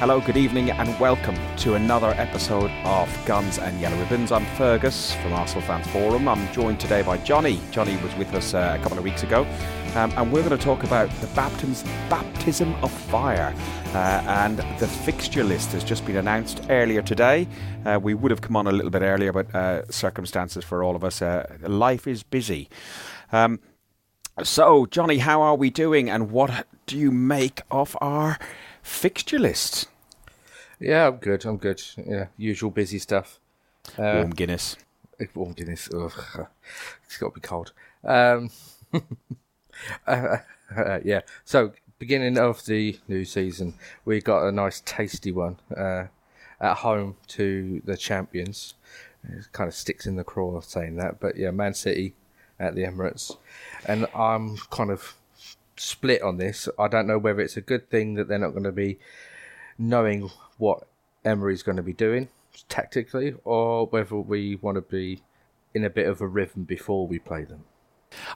Hello, good evening, and welcome to another episode of Guns and Yellow Ribbons. I'm Fergus from Arsenal Fans Forum. I'm joined today by Johnny. Johnny was with us uh, a couple of weeks ago, um, and we're going to talk about the baptisms, baptism of fire. Uh, and the fixture list has just been announced earlier today. Uh, we would have come on a little bit earlier, but uh, circumstances for all of us, uh, life is busy. Um, so, Johnny, how are we doing, and what do you make of our fixture list? Yeah, I'm good. I'm good. Yeah, usual busy stuff. Uh, warm Guinness. Warm Guinness. Ugh. It's got to be cold. Um, uh, uh, yeah. So, beginning of the new season, we got a nice tasty one uh, at home to the champions. It kind of sticks in the craw saying that, but yeah, Man City at the Emirates, and I'm kind of split on this. I don't know whether it's a good thing that they're not going to be knowing what Emery's going to be doing tactically, or whether we want to be in a bit of a rhythm before we play them.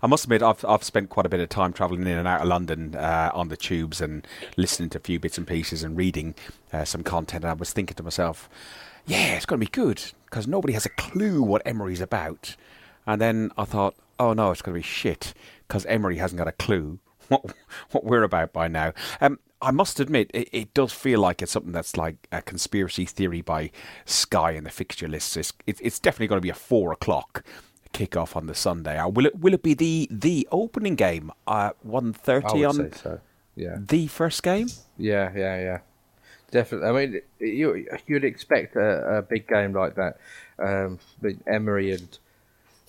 I must admit, I've I've spent quite a bit of time travelling in and out of London uh, on the tubes and listening to a few bits and pieces and reading uh, some content. And I was thinking to myself, yeah, it's going to be good because nobody has a clue what Emery's about. And then I thought, oh no, it's going to be shit because Emery hasn't got a clue what what we're about by now. Um, I must admit, it, it, does feel like it's something that's like a conspiracy theory by Sky and the fixture lists. It's, it, it's definitely going to be a four o'clock kickoff on the Sunday. Uh, will it? Will it be the the opening game at one thirty on? so. Yeah. The first game. Yeah, yeah, yeah. Definitely. I mean, you you'd expect a, a big game like that. Um, Emery and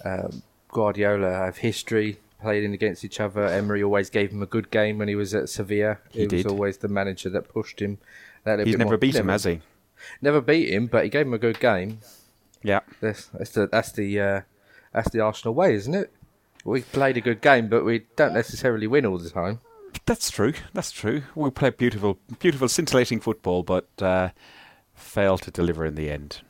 um, Guardiola have history played in against each other. Emery always gave him a good game when he was at Sevilla. He, he was always the manager that pushed him. That He's never more. beat him, has he? Never beat him, but he gave him a good game. Yeah, that's, that's the that's the uh, that's the Arsenal way, isn't it? We played a good game, but we don't necessarily win all the time. That's true. That's true. We play beautiful, beautiful, scintillating football, but uh, fail to deliver in the end.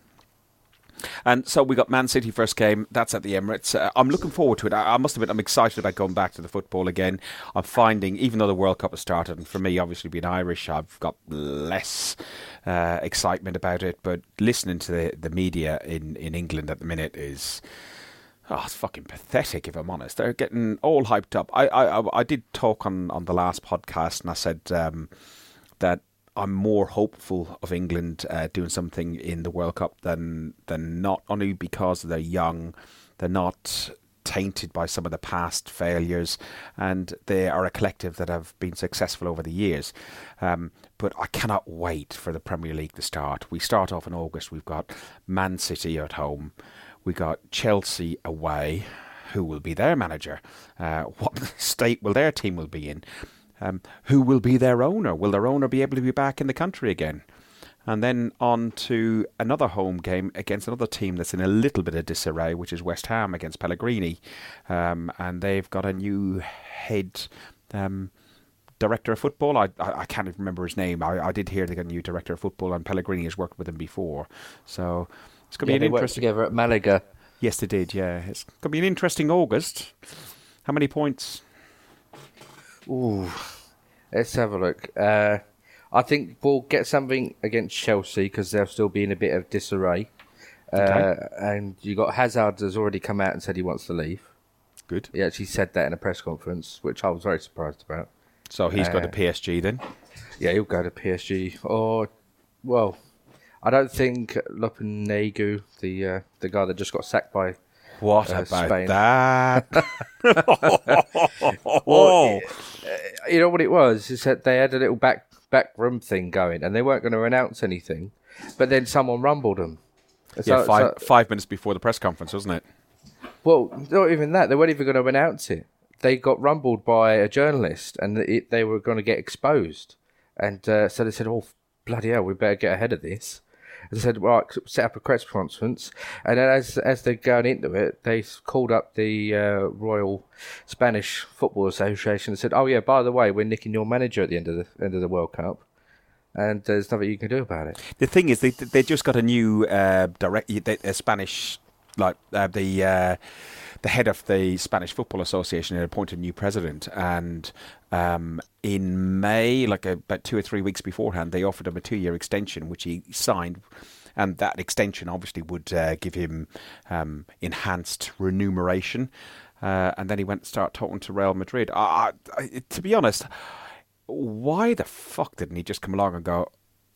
And so we got Man City first game. That's at the Emirates. Uh, I'm looking forward to it. I, I, must admit, I'm excited about going back to the football again. I'm finding, even though the World Cup has started, and for me, obviously being Irish, I've got less uh, excitement about it. But listening to the, the media in, in England at the minute is. Oh, it's fucking pathetic, if I'm honest. They're getting all hyped up. I I, I did talk on, on the last podcast, and I said um, that I'm more hopeful of England uh, doing something in the World Cup than than not only because they're young, they're not tainted by some of the past failures, and they are a collective that have been successful over the years. Um, but I cannot wait for the Premier League to start. We start off in August. We've got Man City at home. We got Chelsea away. Who will be their manager? Uh, what state will their team will be in? Um, who will be their owner? Will their owner be able to be back in the country again? And then on to another home game against another team that's in a little bit of disarray, which is West Ham against Pellegrini. Um, and they've got a new head um, director of football. I, I, I can't even remember his name. I, I did hear they got a new director of football, and Pellegrini has worked with him before. So it's going to yeah, be an interesting. together at Malaga. Yes, they did. Yeah, it's going to be an interesting August. How many points Ooh, let's have a look. Uh, I think we'll get something against Chelsea because they'll still be in a bit of disarray. Uh, okay. and you got Hazard has already come out and said he wants to leave. Good. He actually said that in a press conference, which I was very surprised about. So he's uh, got to PSG then. Yeah, he'll go to PSG. Or, well, I don't think Lopetegui, the uh, the guy that just got sacked by what uh, about Spain. that? well, you know what it was? Is that they had a little back back room thing going, and they weren't going to announce anything, but then someone rumbled them. So, yeah, five, five minutes before the press conference, wasn't it? Well, not even that. They weren't even going to announce it. They got rumbled by a journalist, and it, they were going to get exposed. And uh, so they said, "Oh, bloody hell, we better get ahead of this." And said, "Right, set up a press conference." And then as as they're going into it, they called up the uh, Royal Spanish Football Association and said, "Oh yeah, by the way, we're nicking your manager at the end of the end of the World Cup." And there's nothing you can do about it. The thing is, they they just got a new uh, direct a Spanish like uh, the uh, the head of the Spanish Football Association had appointed a new president, and um, in May, like about two or three weeks beforehand, they offered him a two-year extension, which he signed. And that extension obviously would uh, give him um, enhanced remuneration. Uh, and then he went to start talking to Real Madrid. I, I, to be honest, why the fuck didn't he just come along and go,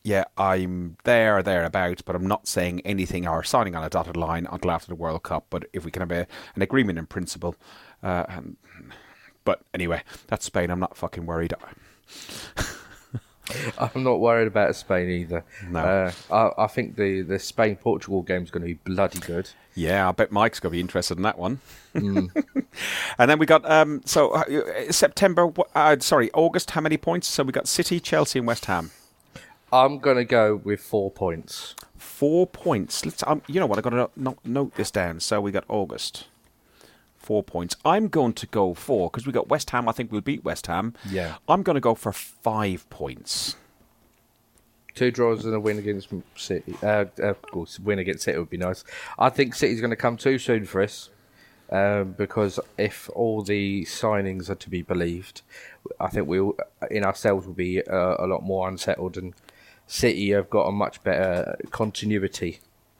yeah, I'm there or thereabouts, but I'm not saying anything or signing on a dotted line until after the World Cup. But if we can have a, an agreement in principle, uh, and, but anyway, that's Spain. I'm not fucking worried. I'm not worried about Spain either. No. Uh, I, I think the, the Spain Portugal game is going to be bloody good. Yeah, I bet Mike's going to be interested in that one. Mm. and then we got um, so uh, September. Uh, sorry, August. How many points? So we got City, Chelsea, and West Ham. I'm going to go with four points. Four points. Let's. Um, you know what? I got to note, note this down. So we got August. Four points. I'm going to go four because we got West Ham. I think we'll beat West Ham. Yeah. I'm going to go for five points. Two draws and a win against City. Uh, of course, win against City would be nice. I think City's going to come too soon for us. Um, because if all the signings are to be believed, I think we will in ourselves will be uh, a lot more unsettled, and City have got a much better continuity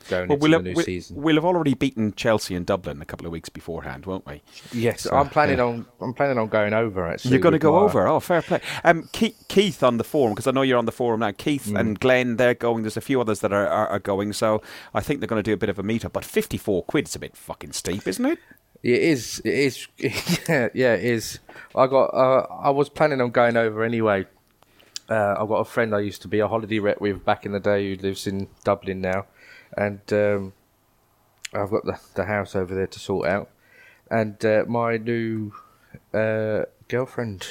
going well, into we'll the new we'll, season. We'll have already beaten Chelsea and Dublin a couple of weeks beforehand, won't we? Yes, so, I'm planning yeah. on. I'm planning on going over. Actually, you're going to go my... over. Oh, fair play. Um, Keith, Keith on the forum because I know you're on the forum now. Keith mm. and Glenn, they're going. There's a few others that are, are, are going. So I think they're going to do a bit of a meetup. But 54 quid is a bit fucking steep, isn't it? It is. It is. yeah, yeah, it is. I got. Uh, I was planning on going over anyway. Uh, I've got a friend I used to be a holiday rep with back in the day who lives in Dublin now, and um, I've got the the house over there to sort out. And uh, my new uh, girlfriend,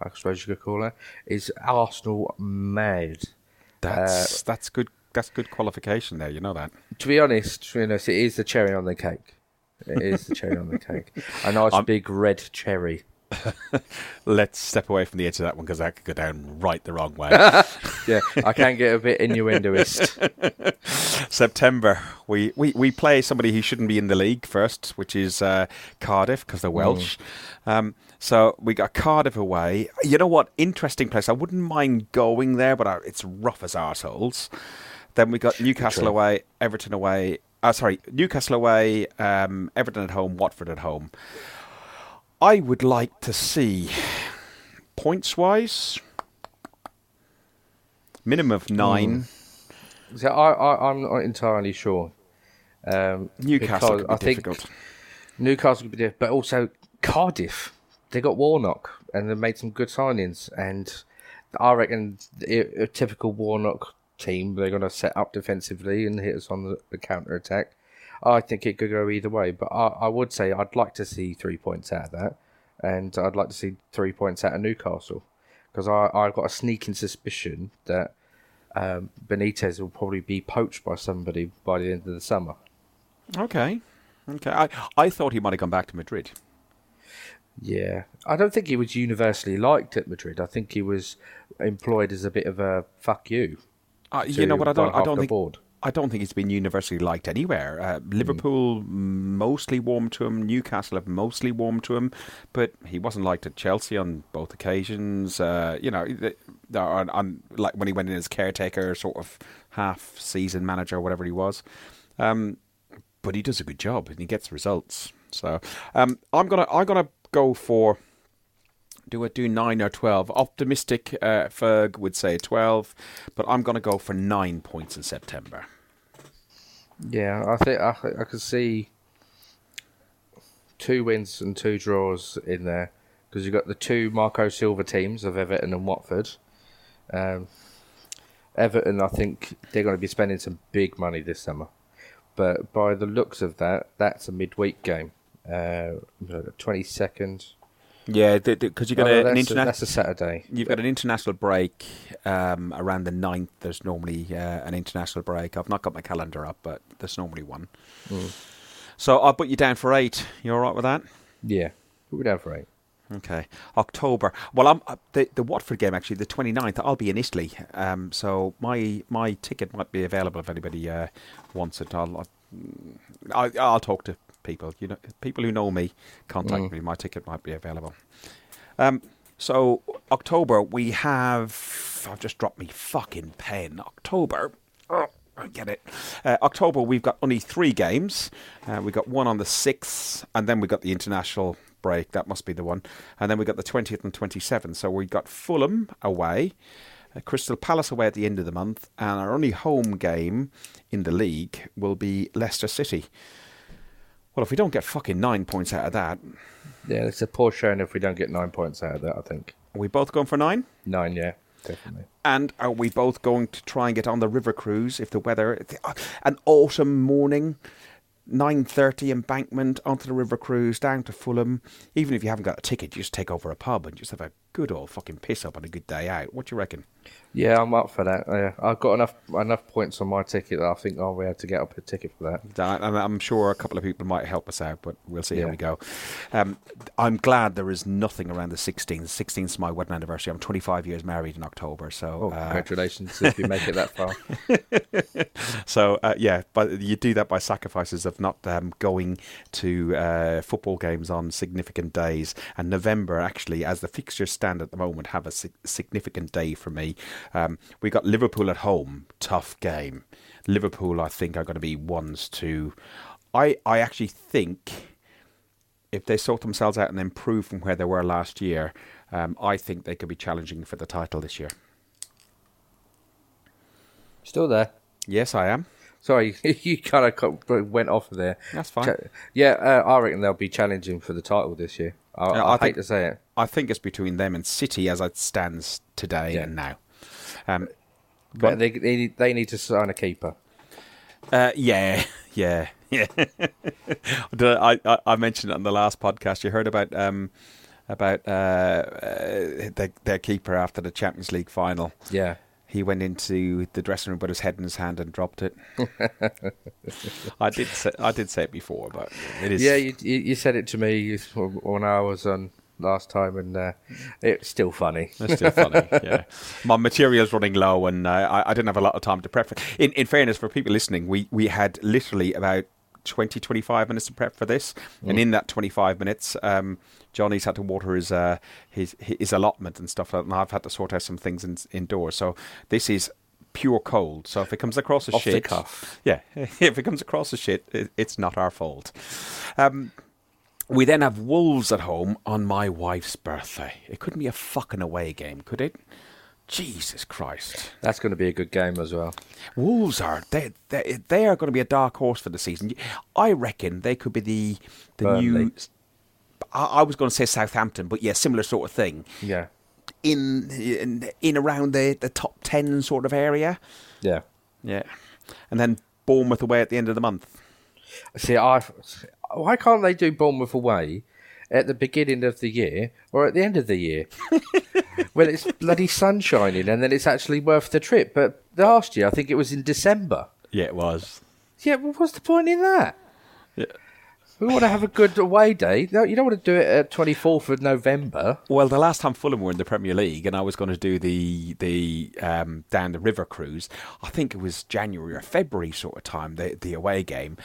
I suppose you could call her, is Arsenal mad. That's uh, that's good. That's good qualification there. You know that. To be honest, you know, it is the cherry on the cake. It is the cherry on the cake. A nice I'm... big red cherry. Let's step away from the edge of that one because that could go down right the wrong way. yeah, I can get a bit innuendoist. September, we, we, we play somebody who shouldn't be in the league first, which is uh, Cardiff because they're. Welsh. Mm. Um, so we got Cardiff away. You know what? Interesting place. I wouldn't mind going there, but uh, it's rough as arseholes. Then we got Newcastle True. away, Everton away, uh, sorry, Newcastle away, um, Everton at home, Watford at home. I would like to see points wise minimum of nine. Mm. So I, I am not entirely sure. Um, Newcastle could be I difficult. Think Newcastle could be difficult, but also Cardiff. They got Warnock and they made some good signings, and I reckon a, a typical Warnock team. They're going to set up defensively and hit us on the, the counter attack. I think it could go either way, but I, I, would say I'd like to see three points out of that, and I'd like to see three points out of Newcastle because I've got a sneaking suspicion that um, Benitez will probably be poached by somebody by the end of the summer. Okay, okay. I I thought he might have gone back to Madrid. Yeah, I don't think he was universally liked at Madrid. I think he was employed as a bit of a fuck you. Uh, you know what? I don't. I don't think. Board. I don't think he's been universally liked anywhere. Uh, Liverpool mm. mostly warmed to him. Newcastle have mostly warmed to him, but he wasn't liked at Chelsea on both occasions. Uh, you know, on, on, like when he went in as caretaker, sort of half season manager, whatever he was. Um, but he does a good job and he gets results. So um, I'm gonna I'm gonna go for do I do nine or twelve? Optimistic uh, Ferg would say twelve, but I'm going to go for nine points in September. Yeah, I think I, I could see two wins and two draws in there because you've got the two Marco Silva teams of Everton and Watford. Um, Everton, I think they're going to be spending some big money this summer, but by the looks of that, that's a midweek game, twenty uh, second yeah, because you've got oh, a, an international. That's a Saturday. You've got an international break um, around the 9th. There's normally uh, an international break. I've not got my calendar up, but there's normally one. Mm. So I'll put you down for eight. You all right with that? Yeah, put me down for eight. Okay, October. Well, I'm uh, the the Watford game actually the 29th. I'll be in Italy, um, so my my ticket might be available if anybody uh, wants it. I'll I, I'll talk to people. You know, people who know me, contact me. My ticket might be available. Um, so October we have. I've just dropped me fucking pen. October. Oh, I get it. Uh, October we've got only three games. Uh, we got one on the sixth, and then we got the international break. That must be the one. And then we got the twentieth and twenty seventh. So we got Fulham away. Uh, Crystal Palace away at the end of the month, and our only home game in the league will be Leicester City. Well, if we don't get fucking nine points out of that, Yeah, it's a poor showing if we don't get nine points out of that. I think are we both going for nine? nine. Yeah, definitely. And are we both going to try and get on the river cruise if the weather, an autumn morning, nine thirty embankment onto the river cruise down to Fulham? Even if you haven't got a ticket, you just take over a pub and just have a good old fucking piss up on a good day out. What do you reckon? Yeah, I'm up for that. Yeah, I've got enough enough points on my ticket that I think I'll be able to get up a ticket for that. That- And I'm sure a couple of people might help us out, but we'll see how we go. Um, I'm glad there is nothing around the 16th. 16th is my wedding anniversary. I'm 25 years married in October, so Oh, uh, congratulations if you make it that far. So uh, yeah, but you do that by sacrifices of not um, going to uh, football games on significant days. And November, actually, as the fixtures stand at the moment, have a si- significant day for me. Um, we got Liverpool at home, tough game. Liverpool, I think, are going to be ones to. I I actually think if they sort themselves out and improve from where they were last year, um, I think they could be challenging for the title this year. Still there. Yes, I am. Sorry, you kind of went off of there. That's fine. Yeah, uh, I reckon they'll be challenging for the title this year. I, I, I hate think- to say it. I think it's between them and City as it stands today Yeah. and now. Um, But they, they need- they need to sign a keeper. uh, yeah, yeah, yeah. I, I I mentioned it on the last podcast. You heard about um about uh, uh their, their keeper after the Champions League final. Yeah. He went into the dressing room, put his head in his hand, and dropped it. I did say I did say it before, but it is Yeah, you, you said it to me when I was on last time, and uh, it's still funny. It's still funny. Yeah, my material's running low, and uh, I, I didn't have a lot of time to prep. For. In in fairness, for people listening, we we had literally about 20, 25 minutes to prep for this, and in that twenty five minutes, um, Johnny's had to water his uh, his his allotment and stuff, like that, and I've had to sort out some things in, indoors. So this is pure cold. So if it comes across as Off the shit, yeah, if it comes across as shit, it, it's not our fault. Um, we then have Wolves at home on my wife's birthday. It couldn't be a fucking away game, could it? Jesus Christ. That's going to be a good game as well. Wolves are they they, they are going to be a dark horse for the season. I reckon they could be the the new Burnley. I, I was going to say Southampton, but yeah, similar sort of thing. Yeah. In in, in around the, the top 10 sort of area. Yeah. Yeah. And then Bournemouth away at the end of the month. See, I why can't they do Bournemouth away at the beginning of the year or at the end of the year when it's bloody sun shining and then it's actually worth the trip? But last year, I think it was in December. Yeah, it was. Yeah, well, what's the point in that? Yeah. We want to have a good away day. You don't want to do it at twenty fourth of November. Well, the last time Fulham were in the Premier League, and I was going to do the the um, down the river cruise. I think it was January or February sort of time, the the away game,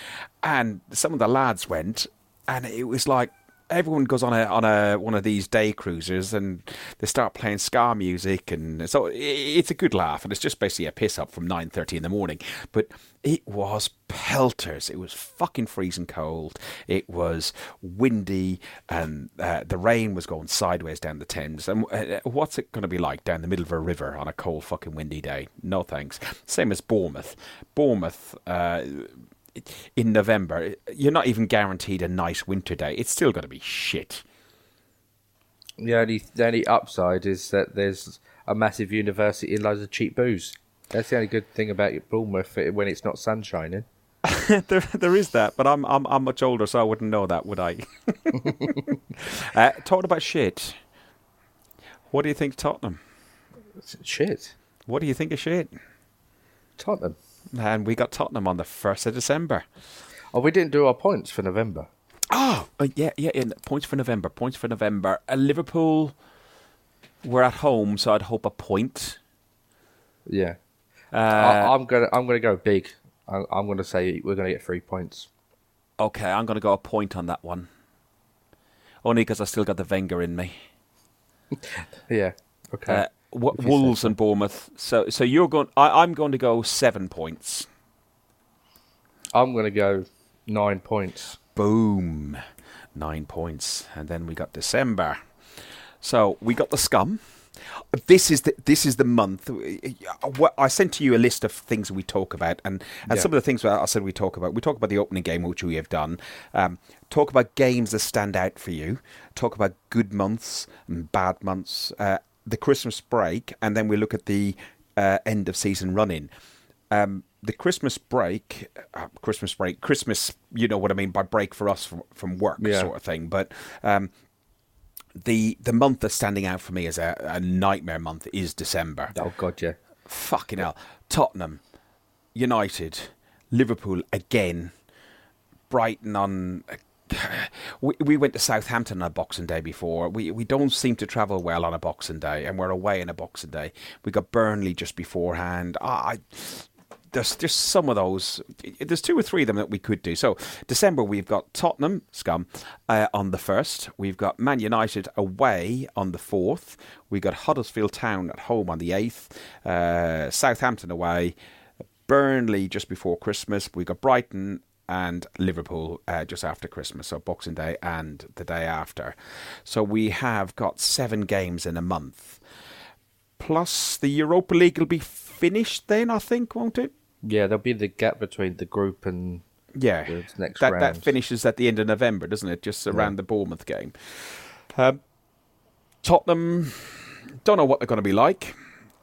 and some of the lads went, and it was like everyone goes on a on a one of these day cruisers, and they start playing ska music, and so it's a good laugh, and it's just basically a piss up from nine thirty in the morning, but. It was pelters. It was fucking freezing cold. It was windy, and uh, the rain was going sideways down the Thames. And uh, what's it going to be like down the middle of a river on a cold fucking windy day? No thanks. Same as Bournemouth. Bournemouth. Uh, in November, you're not even guaranteed a nice winter day. It's still going to be shit. The only the only upside is that there's a massive university and loads of cheap booze. That's the only good thing about Bournemouth when it's not sun shining. there, there is that, but I'm, I'm, I'm much older, so I wouldn't know that, would I? uh, talking about shit, what do you think of Tottenham? Shit, What do you think of shit? Tottenham. And we got Tottenham on the first of December. Oh, we didn't do our points for November. Oh, uh, yeah, yeah, yeah. Points for November. Points for November. Uh, Liverpool were at home, so I'd hope a point. Yeah, Uh, I, I'm gonna I'm gonna go big. I, I'm going to say we're going to get three points. Okay, I'm going to go a point on that one. Only because I still got the Wenger in me. Yeah. Okay. Uh, w- If you say Wolves so. and Bournemouth. So, so you're going. I, I'm going to go seven points. I'm going to go nine points. Boom, nine points, and then we got December. So we got the scum. This is the this is the month. I sent to you a list of things we talk about, and and Yeah. some of the things I said we talk about. We talk about the opening game, which we have done. Um, talk about games that stand out for you. Talk about good months and bad months. Uh, the Christmas break, and then we look at the uh, end of season running. Um, the Christmas break, uh, Christmas break, Christmas. You know what I mean by break for us from, from work, Yeah. sort of thing. But um, the the month that's standing out for me as a, a nightmare month is December. Oh God, yeah. Fucking hell. Tottenham, United, Liverpool again, Brighton on. We, we went to Southampton on a Boxing Day before. We we don't seem to travel well on a Boxing Day, and we're away on a Boxing Day. We got Burnley just beforehand. I, I there's just some of those. There's two or three of them that we could do. So December we've got Tottenham scum uh, on the first. We've got Man United away on the fourth. We've got Huddersfield Town at home on the eighth. Uh, Southampton away. Burnley just before Christmas. We've got Brighton and Liverpool uh, just after Christmas, so Boxing Day and the day after. So we have got seven games in a month. Plus, the Europa League will be finished then, I think, won't it? Yeah, there'll be the gap between the group and Yeah, the next that round. that finishes at the end of November, doesn't it? Just around the Bournemouth game. Um, Tottenham don't know what they're going to be like.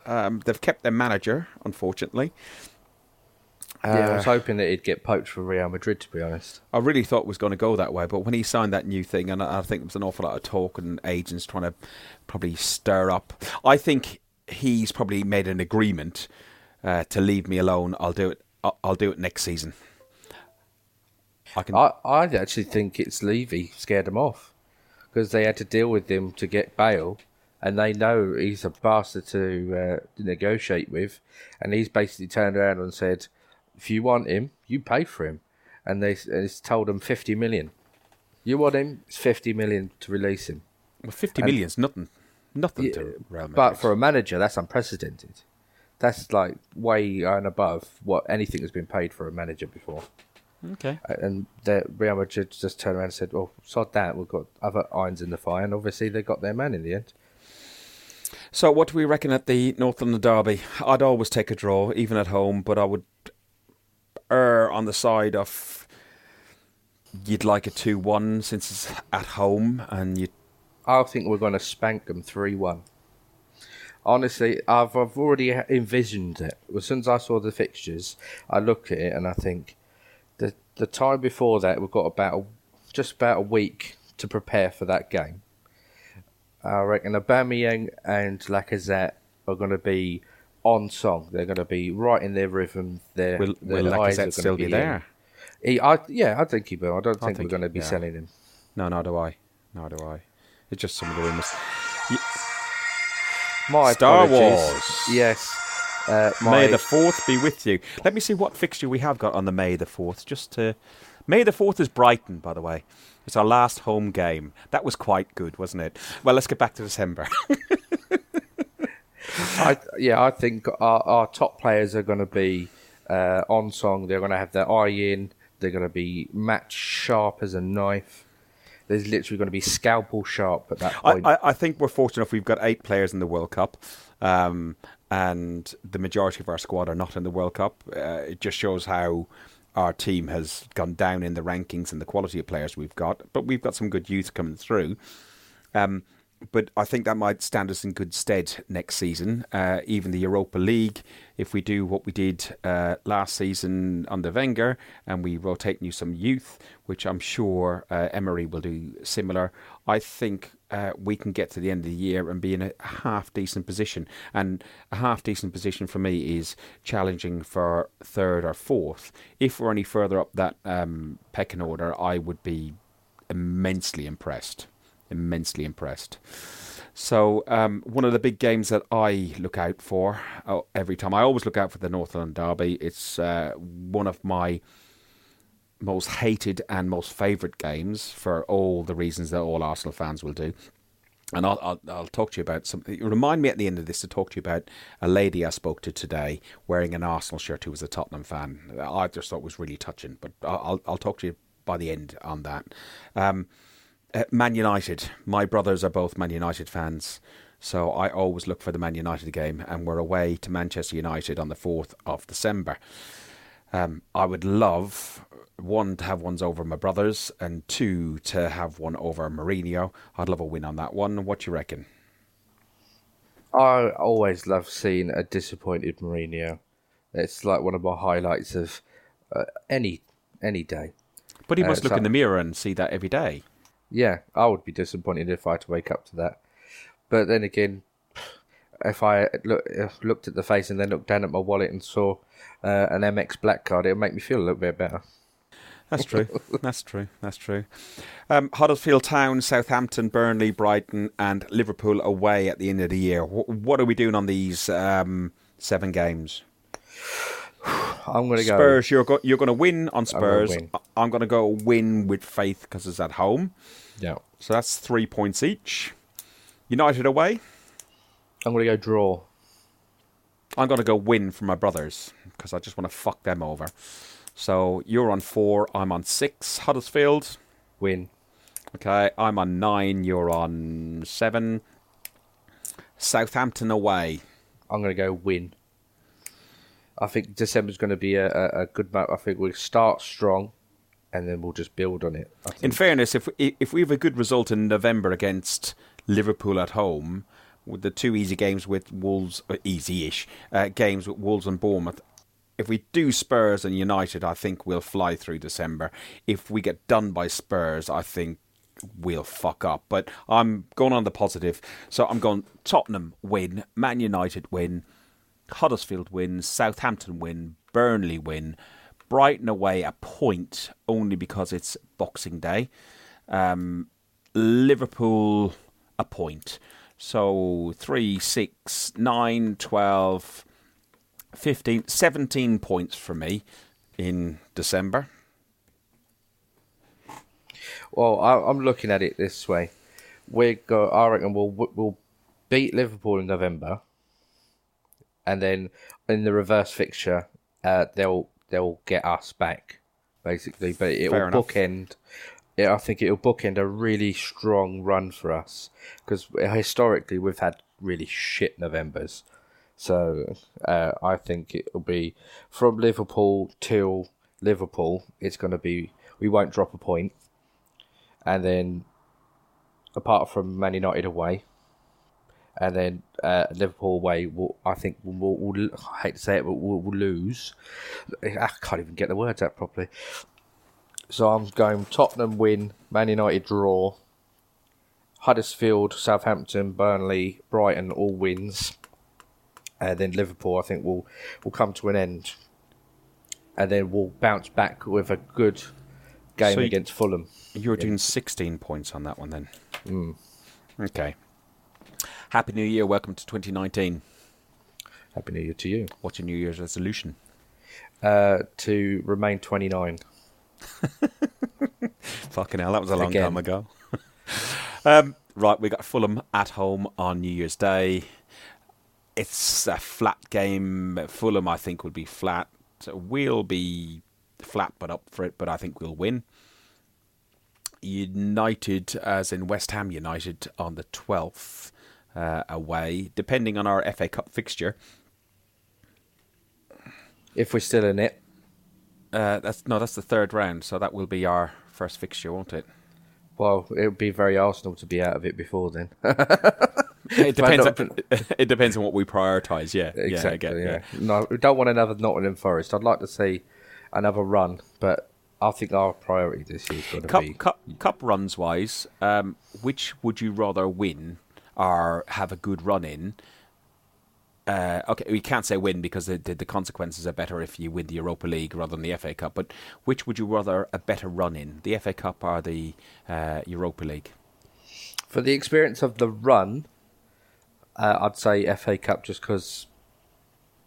Um, they've kept their manager, unfortunately. Yeah, I Uh, was hoping that he'd get poached for Real Madrid. To be honest, I really thought it was going to go that way, but when he signed that new thing, and I I think there was an awful lot of talk and agents trying to probably stir up. I think he's probably made an agreement uh, to leave me alone. I'll do it. I'll, I'll do it next season. I can. I I actually think it's Levy scared him off because they had to deal with him to get Bale, and they know he's a bastard to uh, negotiate with, and he's basically turned around and said, "If you want him, you pay for him," and they and it's told them fifty million. You want him? It's fifty million to release him. well, Fifty million's nothing. Nothing Yeah, to Real Madrid. But for a manager, that's unprecedented. That's like way and above what anything has been paid for a manager before. okay. And the Real Madrid just turned around and said, "Well, sod that. We've got other irons in the fire." And obviously, they got their man in the end. So, what do we reckon at the North London Derby? I'd always take a draw, even at home, but I would err on the side of you'd like a two-one since it's at home, and you. I think we're going to spank them three-one. Honestly, I've I've already envisioned it. As soon as I saw the fixtures, I look at it and I think the the time before that we've got about a, just about a week to prepare for that game. I reckon Aubameyang and Lacazette are going to be on song. They're going to be right in their rhythm. Their, Will, their will eyes Lacazette still be in. there? He, I, yeah, I think he will. I don't I think, think- we're going to be yeah. selling him. No, nor do I. Nor do I. It's just some of the rumours. My Star apologies. Wars. Yes. Uh, May the fourth be with you. Let me see what fixture we have got on the May the fourth. Just to May the fourth is Brighton, by the way. It's our last home game. That was quite good, wasn't it? Well, let's get back to December. I, yeah, I think our, our top players are going to be uh, on song. They're going to have their eye in. They're going to be match sharp as a knife. There's literally going to be scalpel sharp at that I, point. I, I think we're fortunate enough. We've got eight players in the World Cup, um, and the majority of our squad are not in the World Cup. Uh, it just shows how our team has gone down in the rankings and the quality of players we've got. But we've got some good youth coming through. Um, but I think that might stand us in good stead next season. Uh, even the Europa League, if we do what we did uh, last season under Wenger and we rotate new some youth, which I'm sure uh, Emery will do similar, I think uh, we can get to the end of the year and be in a half decent position. And a half decent position for me is challenging for third or fourth. If we're any further up that um, pecking order, I would be immensely impressed immensely impressed. So um, one of the big games that I look out for oh, every time, I always look out for the North London Derby. It's uh, one of my most hated and most favourite games for all the reasons that all Arsenal fans will do. And I'll, I'll, I'll talk to you about something. Remind me at the end of this to talk to you about a lady I spoke to today wearing an Arsenal shirt who was a Tottenham fan. I just thought was really touching, but I'll I'll talk to you by the end on that. Um, uh, Man United. My brothers are both Man United fans, so I always look for the Man United game, and we're away to Manchester United on the fourth of December. Um, I would love one to have ones over my brothers, and two to have one over Mourinho. I'd love a win on that one. What do you reckon? I always love seeing a disappointed Mourinho. It's like one of my highlights of uh, any any day. But he Uh, must look so- in the mirror and see that every day. Yeah, I would be disappointed if I had to wake up to that. But then again, if I look, if looked at the face and then looked down at my wallet and saw uh, an Amex black card, it would make me feel a little bit better. That's true. That's true. That's true. Um, Huddersfield Town, Southampton, Burnley, Brighton, and Liverpool away at the end of the year. Wh- What are we doing on these um, seven games? I'm going to go. Spurs, you're go- you're going to win on I'm gonna Spurs. I'm going to go win with faith because it's at home. Yeah, So that's three points each. United away. I'm going to go draw. I'm going to go win for my brothers because I just want to fuck them over. So you're on four. I'm on six. Huddersfield. Win. Okay, I'm on nine. You're on seven. Southampton away. I'm going to go win. I think December's going to be a, a, a good month. I think we'll start strong, and then we'll just build on it. In fairness, if if we have a good result in November against Liverpool at home, with the two easy games with Wolves, uh, easy-ish uh, games with Wolves and Bournemouth. If we do Spurs and United, I think we'll fly through December. If we get done by Spurs, I think we'll fuck up. But I'm going on the positive, so I'm going Tottenham win, Man United win, Huddersfield win, Southampton win, Burnley win, Brighton away a point only because it's Boxing Day. Um, Liverpool a point. So 3, 6, 9, 12, 15, 17 points for me in December. Well, I, I'm looking at it this way. We go. I reckon we'll we'll beat Liverpool in November, and then in the reverse fixture, uh, they'll they'll get us back, basically. But it will bookend. Yeah, I think it'll bookend a really strong run for us because historically we've had really shit Novembers. So uh, I think it'll be from Liverpool till Liverpool. It's going to be we won't drop a point, and then apart from Man United away, and then uh, Liverpool away, we'll, I think we'll, we'll, I hate to say it, but we'll, we'll lose. I can't even get the words out properly. So I'm going Tottenham win, Man United draw, Huddersfield, Southampton, Burnley, Brighton all wins, and then Liverpool I think will will come to an end, and then we'll bounce back with a good game So against Fulham. You're doing 16 points on that one then. Okay. Happy New Year. Welcome to 2019. Happy New Year to you. What's your New Year's resolution? Uh, to remain 29. Fucking hell, that was a long Again. time ago. um, right, we got Fulham at home on New Year's Day. It's a flat game. Fulham, I think, will be flat. We'll be flat but up for it, but I think we'll win. United, as in West Ham United, on the 12th uh, away, depending on our FA Cup fixture. If we're still in it, Uh, that's no, that's the third round, so that will be our first fixture, won't it? well, it would be very Arsenal to be out of it before then. It depends. not- On, it depends on what we prioritise. Yeah, exactly. yeah, get- Yeah, No, we don't want another Nottingham Forest. I'd like to see another run, but I think our priority this year's got to Cup, be. cup, cup runs wise, um, which would you rather win or have a good run in? Uh, okay, we can't say win because the, the, the consequences are better if you win the Europa League rather than the FA Cup. But which would you rather a better run in, the FA Cup or the uh, Europa League? For the experience of the run, Uh, I'd say FA Cup just because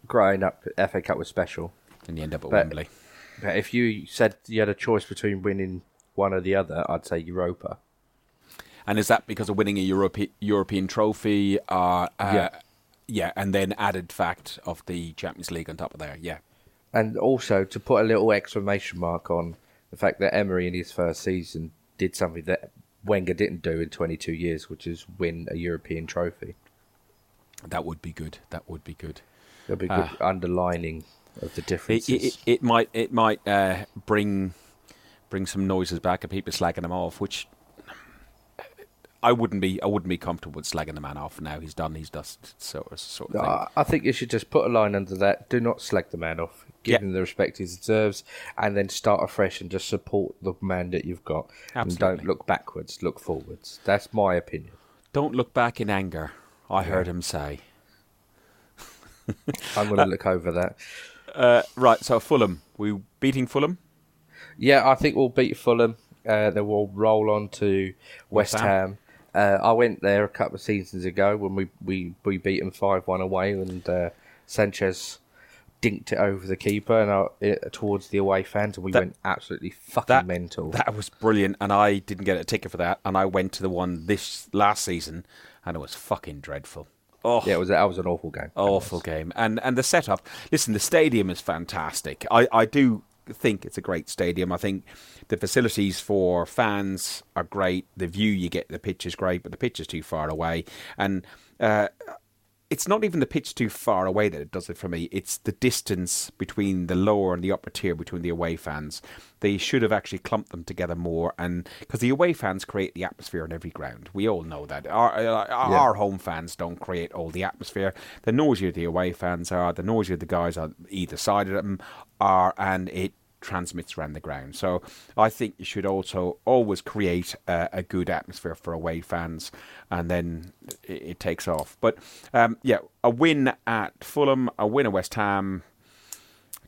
growing up, FA Cup was special. And you end up at But- Wembley. But if you said you had a choice between winning one or the other, I'd say Europa. And is that because of winning a Europe- European trophy? Uh, uh, Yeah. Yeah, and then added fact of the Champions League on top of there. Yeah. And also to put a little exclamation mark on the fact that Emery in his first season did something that Wenger didn't do in 22 years, which is win a European trophy. That would be good. That would be good. There'll be good underlining of the It, differences. it, it, it might it might uh, bring bring some noises back of people slagging them off, which I wouldn't be I wouldn't be comfortable with slagging the man off now. He's done. He's dusted. So sort of thing. I I think you should just put a line under that. Do not slag the man off. Give Yeah. him the respect he deserves, and then start afresh and just support the man that you've got. And Absolutely. don't look backwards. Look forwards. That's my opinion. Don't look back in anger. I heard him say. I'm going to look over that. Uh, right. So Fulham, we beating Fulham. Yeah, I think we'll beat Fulham. Uh, then we'll roll on to West, West Ham. Uh, I went there a couple of seasons ago when we, we, we beat them 5 1 away, and uh, Sanchez dinked it over the keeper and uh, it, towards the away fans, and we That- went absolutely fucking That mental. That was brilliant, and I didn't get a ticket for that, and I went to the one this last season, and it was fucking dreadful. Oh, yeah, it was that was an awful game. awful game and and the setup listen the stadium is fantastic i i do think it's a great stadium. I think the facilities for fans are great. The view you get the pitch is great but the pitch is too far away. And uh it's not even the pitch too far away that it does it for me. It's the distance between the lower and the upper tier between the away fans. They should have actually clumped them together more, and because the away fans create the atmosphere on every ground, we all know that. Our uh, our home fans don't create all the atmosphere. The noisier the away fans are, the noisier the guys on either side of them are, and it transmits around the ground. So I think you should also always create a, a good atmosphere for away fans, and then it, it takes off. But um, yeah, a win at Fulham, a win at West Ham,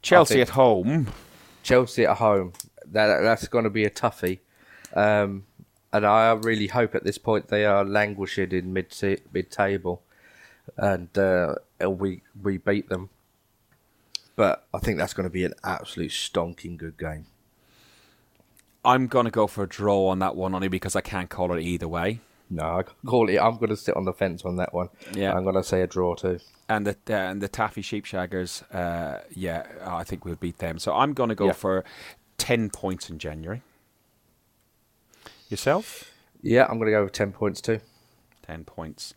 Chelsea at home. Chelsea at home. That that's going to be a toughie, um, and I really hope at this point they are languishing in mid mid table, and uh, we we beat them. But I think that's going to be an absolute stonking good game. I'm gonna go for a draw on that one only because I can't call it either way. No, I can't call it. I'm going to sit on the fence on that one. Yeah. I'm going to say a draw too. And the uh, and the Taffy Sheepshaggers, uh, yeah, I think we'll beat them. So I'm gonna go Yeah. for ten points in January. Yourself? Yeah, I'm going to go with ten points too. 10 points.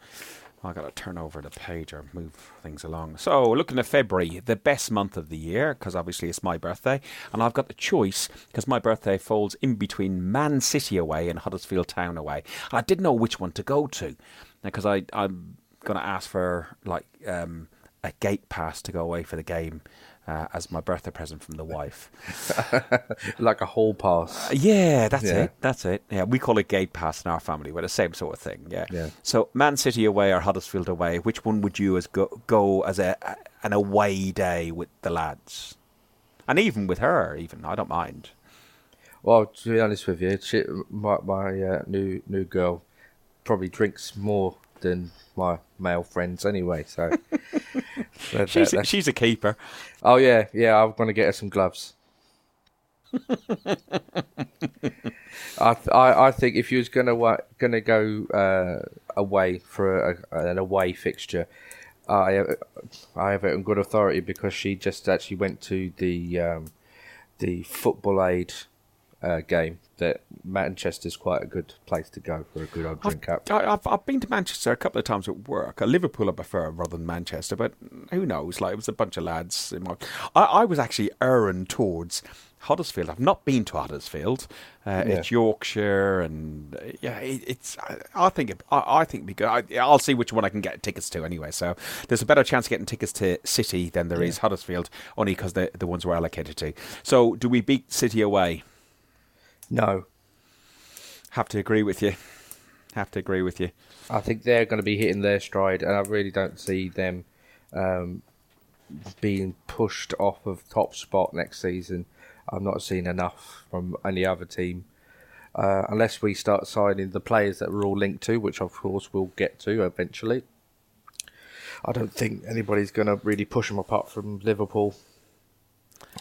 I got to turn over the page or move things along. So, looking at February, the best month of the year, because obviously it's my birthday, and I've got the choice because my birthday falls in between Man City away and Huddersfield Town away. And I didn't know which one to go to because I I'm going to ask for like um, a gate pass to go away for the game. Uh, as my birthday present from the wife. Like a hall pass. Yeah, that's Yeah. it. That's it. Yeah, we call it gate pass in our family. We're the same sort of thing. Yeah. Yeah. So Man City away or Huddersfield away, which one would you as go, go as a an away day with the lads? And even with her, even I don't mind. Well, to be honest with you, she, my my uh, new new girl probably drinks more than my male friends anyway. So that- She's that- she's a keeper. oh yeah, yeah. I'm going to get her some gloves. I, th- I I think if you was gonna wa- gonna go uh, away for a, an away fixture, I I have it on good authority because she just actually went to the um, the football aid uh, game. That Manchester's quite a good place to go for a good old drink up. I, I've I've been to Manchester a couple of times at work. Uh, Liverpool I prefer rather than Manchester, but who knows? Like it was a bunch of lads. In my, I, I was actually erring towards Huddersfield. I've not been to Huddersfield. Uh, It's Yorkshire, and uh, yeah, it, it's. I, I think it, I, I think it'd be good. I, I'll see which one I can get tickets to anyway. So there's a better chance of getting tickets to City than there is Huddersfield, only because the the ones we're allocated to. So do we beat City away? No, Have to agree with you. Have to agree with you. I think they're going to be hitting their stride, and I really don't see them um, being pushed off of top spot next season. I've not seen enough from any other team, uh, unless we start signing the players that we're all linked to, which of course we'll get to eventually. I don't think anybody's going to really push them apart from Liverpool.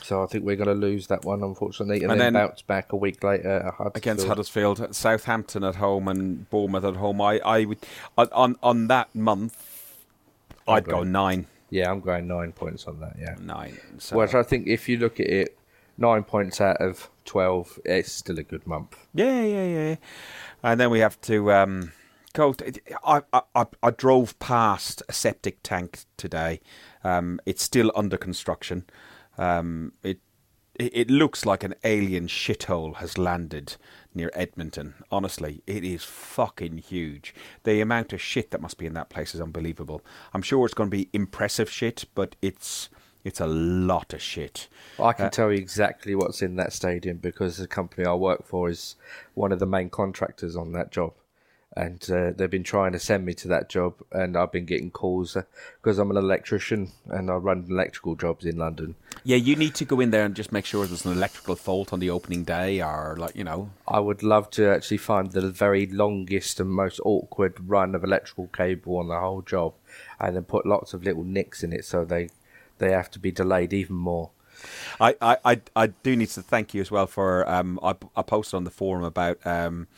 So I think we're going to lose that one, unfortunately, and, And then, then- bounce back a week later at Huddersfield. against Huddersfield, Southampton at home, and Bournemouth at home. I, I would on on, that month, I'd go nine, Yeah, I'm going nine points on that. Yeah. nine. So Whereas I think if you look at it, nine points out of twelve, it's still a good month. yeah, yeah, yeah. And then we have to um, go. I, I I I drove past a septic tank today. Um, it's still under construction. Um, it it looks like an alien shithole has landed near Edmonton. Honestly, it is fucking huge. The amount of shit that must be in that place is unbelievable. I'm sure it's going to be impressive shit, but it's it's a lot of shit. I can tell you exactly what's in that stadium because the company I work for is one of the main contractors on that job. And uh, they've been trying to send me to that job, and I've been getting calls because I'm an electrician and I run electrical jobs in London. Yeah, you need to go in there and just make sure there's an electrical fault on the opening day, or like you know. I would love to actually find the very longest and most awkward run of electrical cable on the whole job, and then put lots of little nicks in it so they they have to be delayed even more. I, I, I, I do need to thank you as well for um, I, I posted on the forum about um,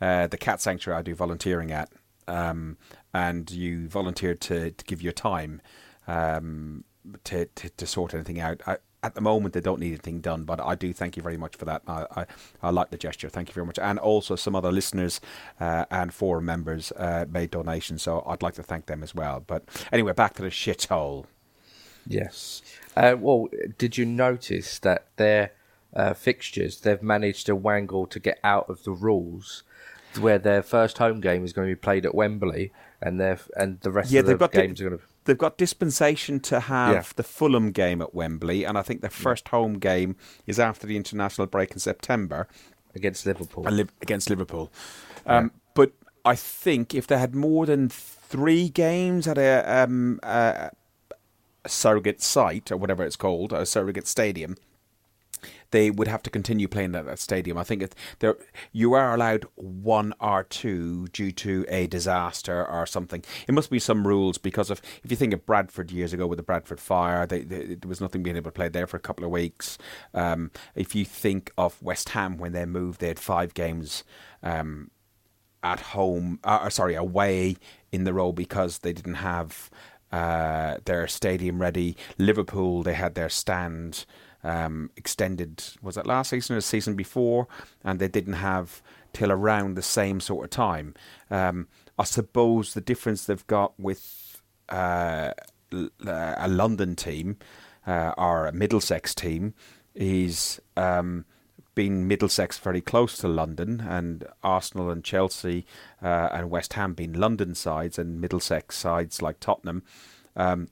uh, the cat sanctuary I do volunteering at, um, and you volunteered to, to give your time um, to, to to sort anything out. I, at the moment, they don't need anything done, but I do thank you very much for that. I, I, I like the gesture. Thank you very much. And also, some other listeners uh, and forum members uh, made donations, so I'd like to thank them as well. But anyway, back to the shithole. Yes. Uh, well, did you notice that their uh, fixtures they've managed to wangle to get out of the rules, where their first home game is going to be played at Wembley, and their and the rest Yeah, of the got the- games are going to. They've got dispensation to have Yeah. the Fulham game at Wembley, and I think their first home game is after the international break in September against Liverpool. against Liverpool. Um, But I think if they had more than three games at a, um, a, a surrogate site or whatever it's called, a surrogate stadium, they would have to continue playing at that stadium. I think it, there you are allowed one or two due to a disaster or something. It must be some rules because of if you think of Bradford years ago with the Bradford fire, they, they, there was nothing being able to play there for a couple of weeks. Um, if you think of West Ham when they moved, they had five games. Um, at home, uh, sorry, away in the row because they didn't have uh, their stadium ready. Liverpool, they had their stand um, extended. Was it last season or the season before? And they didn't have till around the same sort of time. Um, I suppose the difference they've got with uh, uh, a London team uh, or a Middlesex team is. Um, being Middlesex very close to London, and Arsenal and Chelsea uh, and West Ham being London sides, and Middlesex sides like Tottenham, um,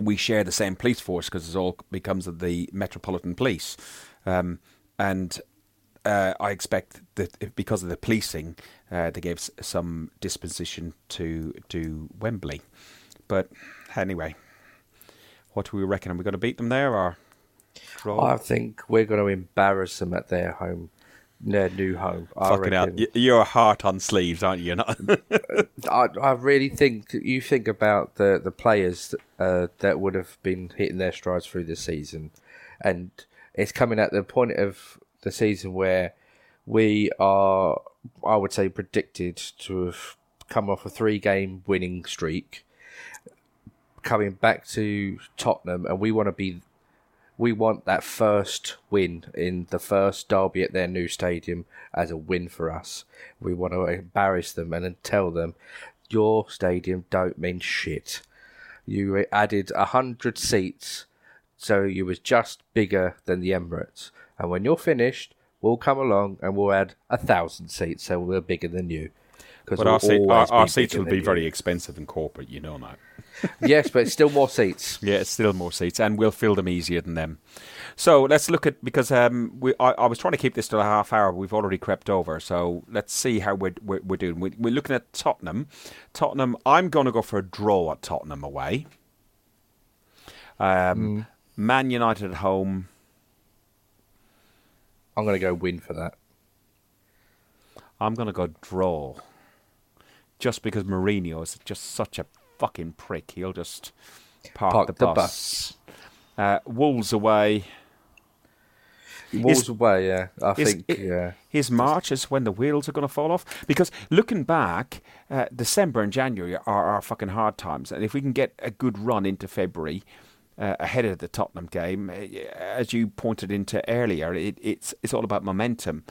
we share the same police force because it all becomes of the Metropolitan Police, um, and uh, I expect that because of the policing, uh, they gave some disposition to to Wembley. But anyway, what do we reckon? Are we going to beat them there or? Draw? I think we're going to embarrass them at their home, their new home. Fucking reckon. You're a heart on sleeves, aren't you? Not. I, I really think you think about the the players uh, that would have been hitting their strides through the season, and it's coming at the point of the season where we are, I would say, predicted to have come off a three game winning streak, coming back to Tottenham, and we want to be. We want that first win in the first derby at their new stadium as a win for us. We want to embarrass them and tell them, your stadium don't mean shit. You added a hundred seats, so you was just bigger than the Emirates. And when you're finished, we'll come along and we'll add a thousand seats, so we're bigger than you. But our, seat, our, our seats will be very expensive and corporate, you know that. yes, but it's still more seats. Yeah, it's still more seats, and we'll fill them easier than them. So let's look at because um, we I, I was trying to keep this to a half hour. We've already crept over, so let's see how we're we're, we're doing. We, we're looking at Tottenham. Tottenham. I'm going to go for a draw at Tottenham away. Um, Man United at home. I'm going to go win for that. I'm going to go draw. Just because Mourinho is just such a fucking prick. He'll just park, Park the, the bus. Uh, Wolves away. Wolves away, yeah. I think, it- yeah. His March is when the wheels are going to fall off. Because looking back, uh, December and January are, are fucking hard times. And if we can get a good run into February uh, ahead of the Tottenham game, uh, as you pointed into earlier, it, it's it's all about momentum.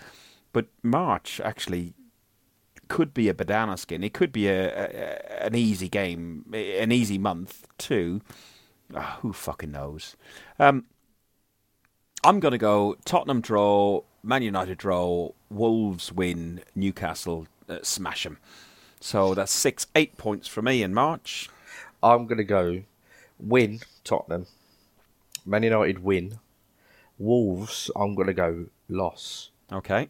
But March actually could be a banana skin. It could be a, a an easy game, an easy month too. Ah, who fucking knows? Um, I'm going to go Tottenham draw, Man United draw, Wolves win, Newcastle uh, smash them. So that's six, eight points for me in March. I'm going to go win Tottenham. Man United win. Wolves, I'm going to go loss. Okay.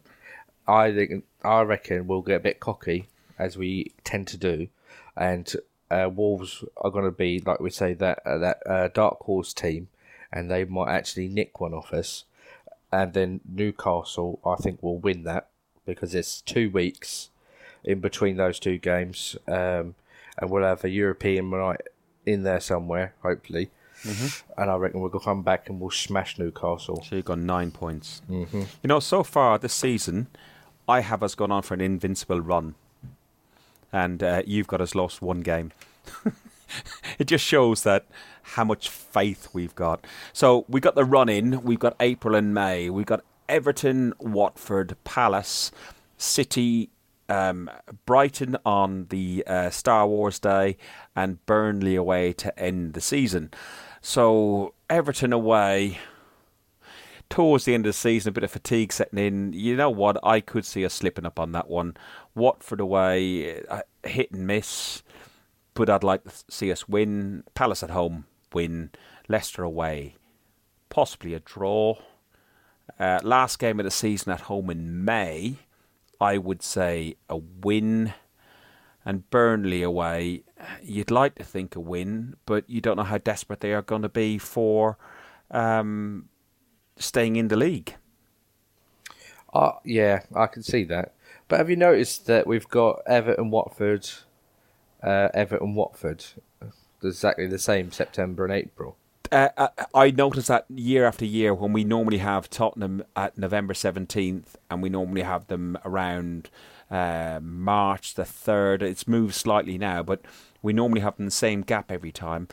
I think I reckon we'll get a bit cocky as we tend to do, and uh, Wolves are going to be like we say that uh, that uh, dark horse team, and they might actually nick one off us, and then Newcastle I think will win that because it's two weeks in between those two games, um, and we'll have a European night in there somewhere hopefully. And I reckon we'll come back and we'll smash Newcastle. So you've got nine points. Mm-hmm. You know, so far this season, I have us gone on for an invincible run. And uh, you've got us lost one game. it just shows that how much faith we've got. So we got the run in. We've got April and May. We've got Everton, Watford, Palace, City, um, Brighton on the uh, Star Wars Day, and Burnley away to end the season. So Everton away. Towards the end of the season, a bit of fatigue setting in. You know what? I could see us slipping up on that one. Watford away, uh, hit and miss but I'd like to see us win. Palace at home, win. Leicester away, possibly a draw. Uh, last game of the season at home in May, I would say a win. And Burnley away, you'd like to think a win, but you don't know how desperate they are going to be for um, staying in the league. Uh, yeah, I can see that. But have you noticed that we've got Everton, Watford, uh, Everton, Watford, exactly the same September and April. uh, I- I notice that year after year when we normally have Tottenham at November 17th and we normally have them around uh, March the 3rd. It's moved slightly now, but we normally have the same gap every time.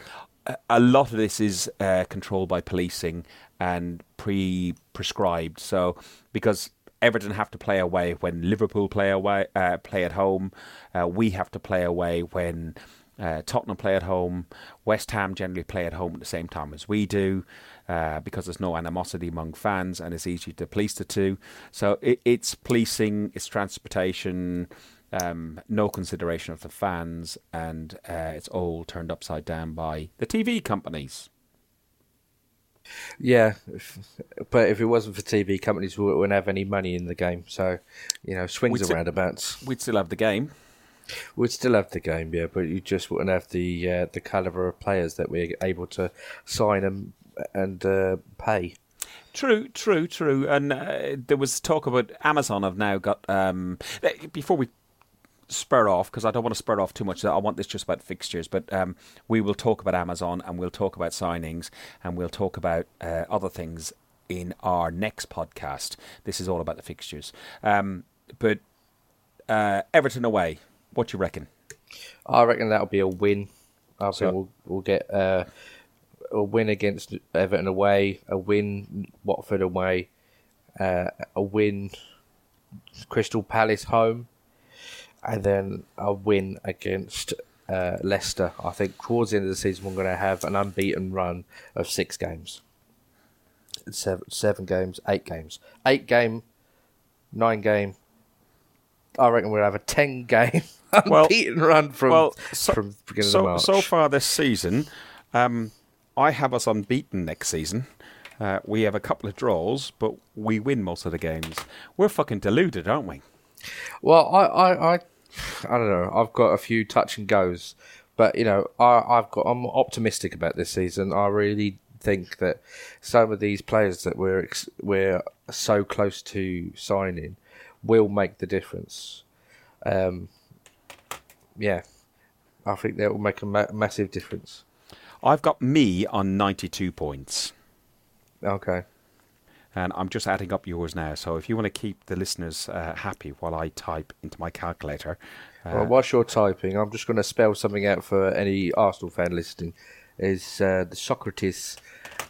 A- A lot of this is uh, controlled by policing and pre prescribed. So, because Everton have to play away when Liverpool play away, uh, play at home, uh, we have to play away when uh, Tottenham play at home. West Ham generally play at home at the same time as we do uh, because there's no animosity among fans and it's easy to police the two. So it, it's policing, it's transportation, um, no consideration of the fans, and uh, it's all turned upside down by the TV companies. Yeah, if, but if it wasn't for TV companies, we wouldn't have any money in the game. So, you know, swings We'd and roundabouts. We'd still have the game. We'd still have the game, yeah, but you just wouldn't have the uh, the caliber of players that we're able to sign and and uh, pay. True, true, true. And uh, there was talk about Amazon have now got. Um, eh, before we spur off, because I don't want to spur off too much, I want this just about fixtures, but um, we will talk about Amazon and we'll talk about signings and we'll talk about uh, other things in our next podcast. This is all about the fixtures. Um, but uh, Everton away, what do you reckon? I reckon that'll be a win. I So- think we'll we'll get uh, a win against Everton away, a win Watford away, uh, a win Crystal Palace home, and then a win against uh, Leicester. I think towards the end of the season we're going to have an unbeaten run of six games, seven seven games, eight games, eight game, nine game. I reckon we'll have a ten game Well- unbeaten run from well, so- from the beginning so, of March. So far this season, um, I have us unbeaten next season. Uh, we have a couple of draws, but we win most of the games. We're fucking deluded, aren't we? Well, I, I, I, I don't know. I've got a few touch and goes, but you know, I, I've got. I'm optimistic about this season. I really think that some of these players that we're ex- we're so close to signing will make the difference. Um, yeah, I think that will make a ma- massive difference. I've got me on 92 points. Okay. And I'm just adding up yours now. So if you want to keep the listeners uh, happy while I type into my calculator. Uh, well, whilst you're typing, I'm just going to spell something out for any Arsenal fan listening. Is uh, the Sokratis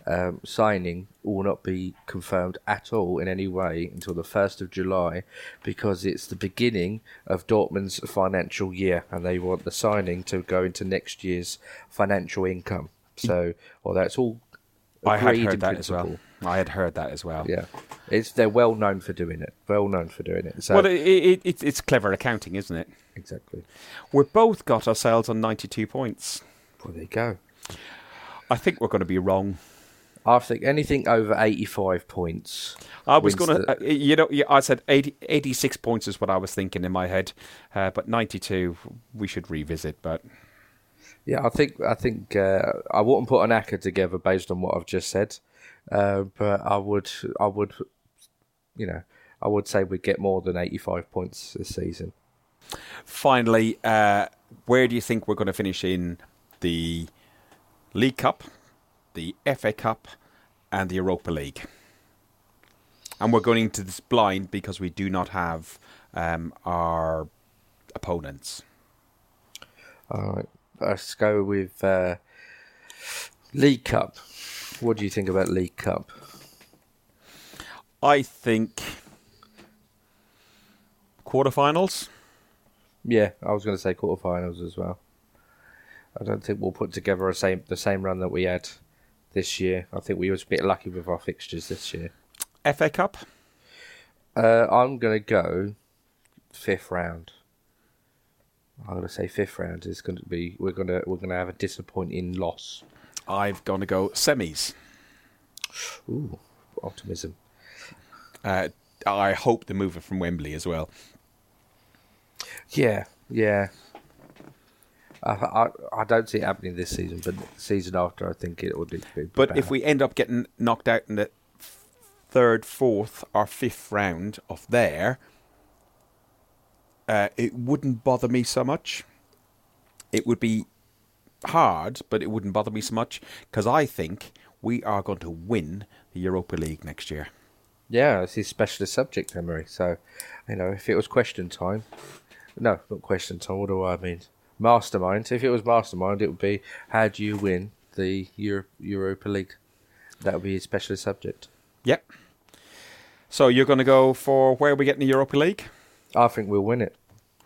um, signing will not be confirmed at all in any way until the 1st of July because it's the beginning of Dortmund's financial year and they want the signing to go into next year's financial income. So, well, that's all I had heard that principle. as well. I had heard that as well. Yeah, it's they're well known for doing it. Well known for doing it. So Well, it, it, it, it's clever accounting, isn't it? exactly. We've both got ourselves on 92 points. Well, there you go. I think we're going to be wrong. I think anything over eighty-five points. I was going to, uh, you know, I said 80, 86 points is what I was thinking in my head, uh, but 92 we should revisit. But Yeah, I think I think uh, I wouldn't put an ACCA together based on what I've just said, uh, but I would I would, you know, I would say we'd get more than eighty-five points this season. finally, uh, where do you think we're going to finish in the League Cup, the FA Cup, and the Europa League? And we're going into this blind because we do not have um, our opponents. All right, let's go with uh, League Cup. What do you think about League Cup? I think quarterfinals. Yeah, I was going to say quarterfinals as well. I don't think we'll put together a same the same run that we had this year. I think we was a bit lucky with our fixtures this year. FA Cup. Uh, I'm going to go fifth round. I'm going to say fifth round is going to be we're going to we're going to have a disappointing loss. I've going to go semis. Ooh, optimism. Uh, I hope they move it from Wembley as well. Yeah, yeah. I, I I don't see it happening this season, but the season after, I think it would be. But bad. if we end up getting knocked out in the third, fourth, or fifth round of there, uh, it wouldn't bother me so much. It would be hard, but it wouldn't bother me so much because I think we are going to win the Europa League next year. Yeah, it's his specialist subject, Emery. So, you know, if it was question time, no, not question time. What do I mean? Mastermind. If it was mastermind, it would be how do you win the Euro- Europa League? That would be his specialist subject. Yep. So you're going to go for where we get in the Europa League? I think we'll win it.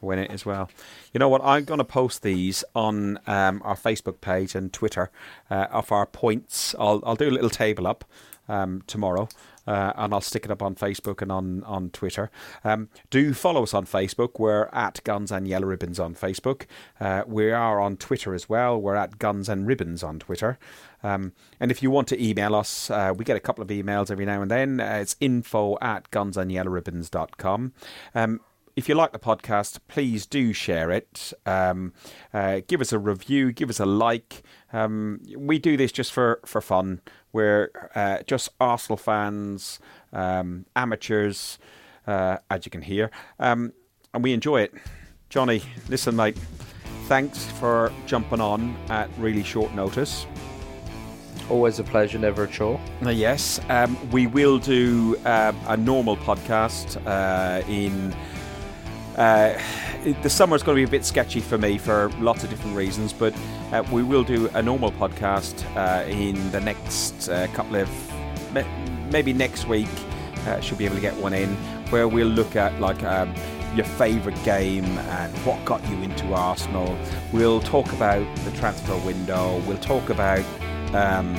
Win it as well. You know what? I'm going to post these on um, our Facebook page and Twitter uh, of our points. I'll I'll do a little table up um, tomorrow. Uh, and I'll stick it up on Facebook and on on Twitter. Um, do follow us on Facebook. We're at Guns and Yellow Ribbons on Facebook. Uh, we are on Twitter as well. We're at Guns and Ribbons on Twitter. Um, and if you want to email us, uh, we get a couple of emails every now and then. Uh, it's info at gunsandyellowribbons.com. Um, if you like the podcast, please do share it. Um, uh, give us a review, give us a like. Um, we do this just for, for fun. We're uh, just Arsenal fans, um, amateurs, uh, as you can hear, um, and we enjoy it. Johnny, listen, mate, thanks for jumping on at really short notice. Always a pleasure, never a chore. Uh, yes, um, we will do uh, a normal podcast uh, in. Uh, the summer is going to be a bit sketchy for me for lots of different reasons, but uh, we will do a normal podcast uh, in the next uh, couple of maybe next week. Uh, should be able to get one in where we'll look at like um, your favourite game and what got you into Arsenal. We'll talk about the transfer window. We'll talk about um,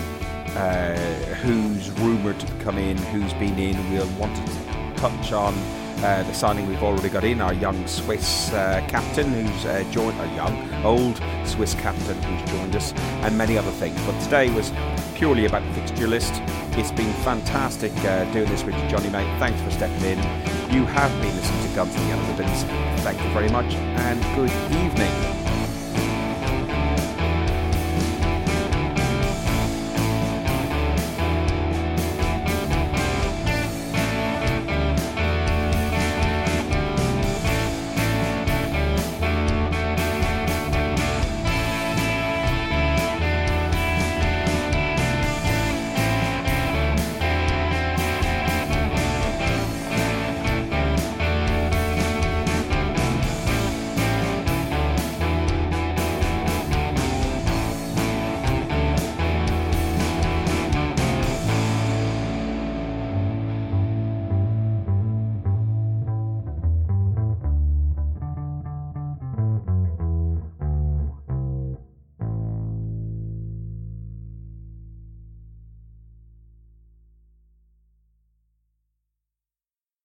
uh, who's rumoured to come in, who's been in. We'll want to touch on uh, the signing we've already got in, our young Swiss uh, captain who's uh, joined, a young, old Swiss captain who's joined us, and many other things. But today was purely about the fixture list. It's been fantastic uh, doing this with you, Johnny, mate. Thanks for stepping in. You have been listening to Guns and Yellow Ribbons. Thank you very much, and good evening.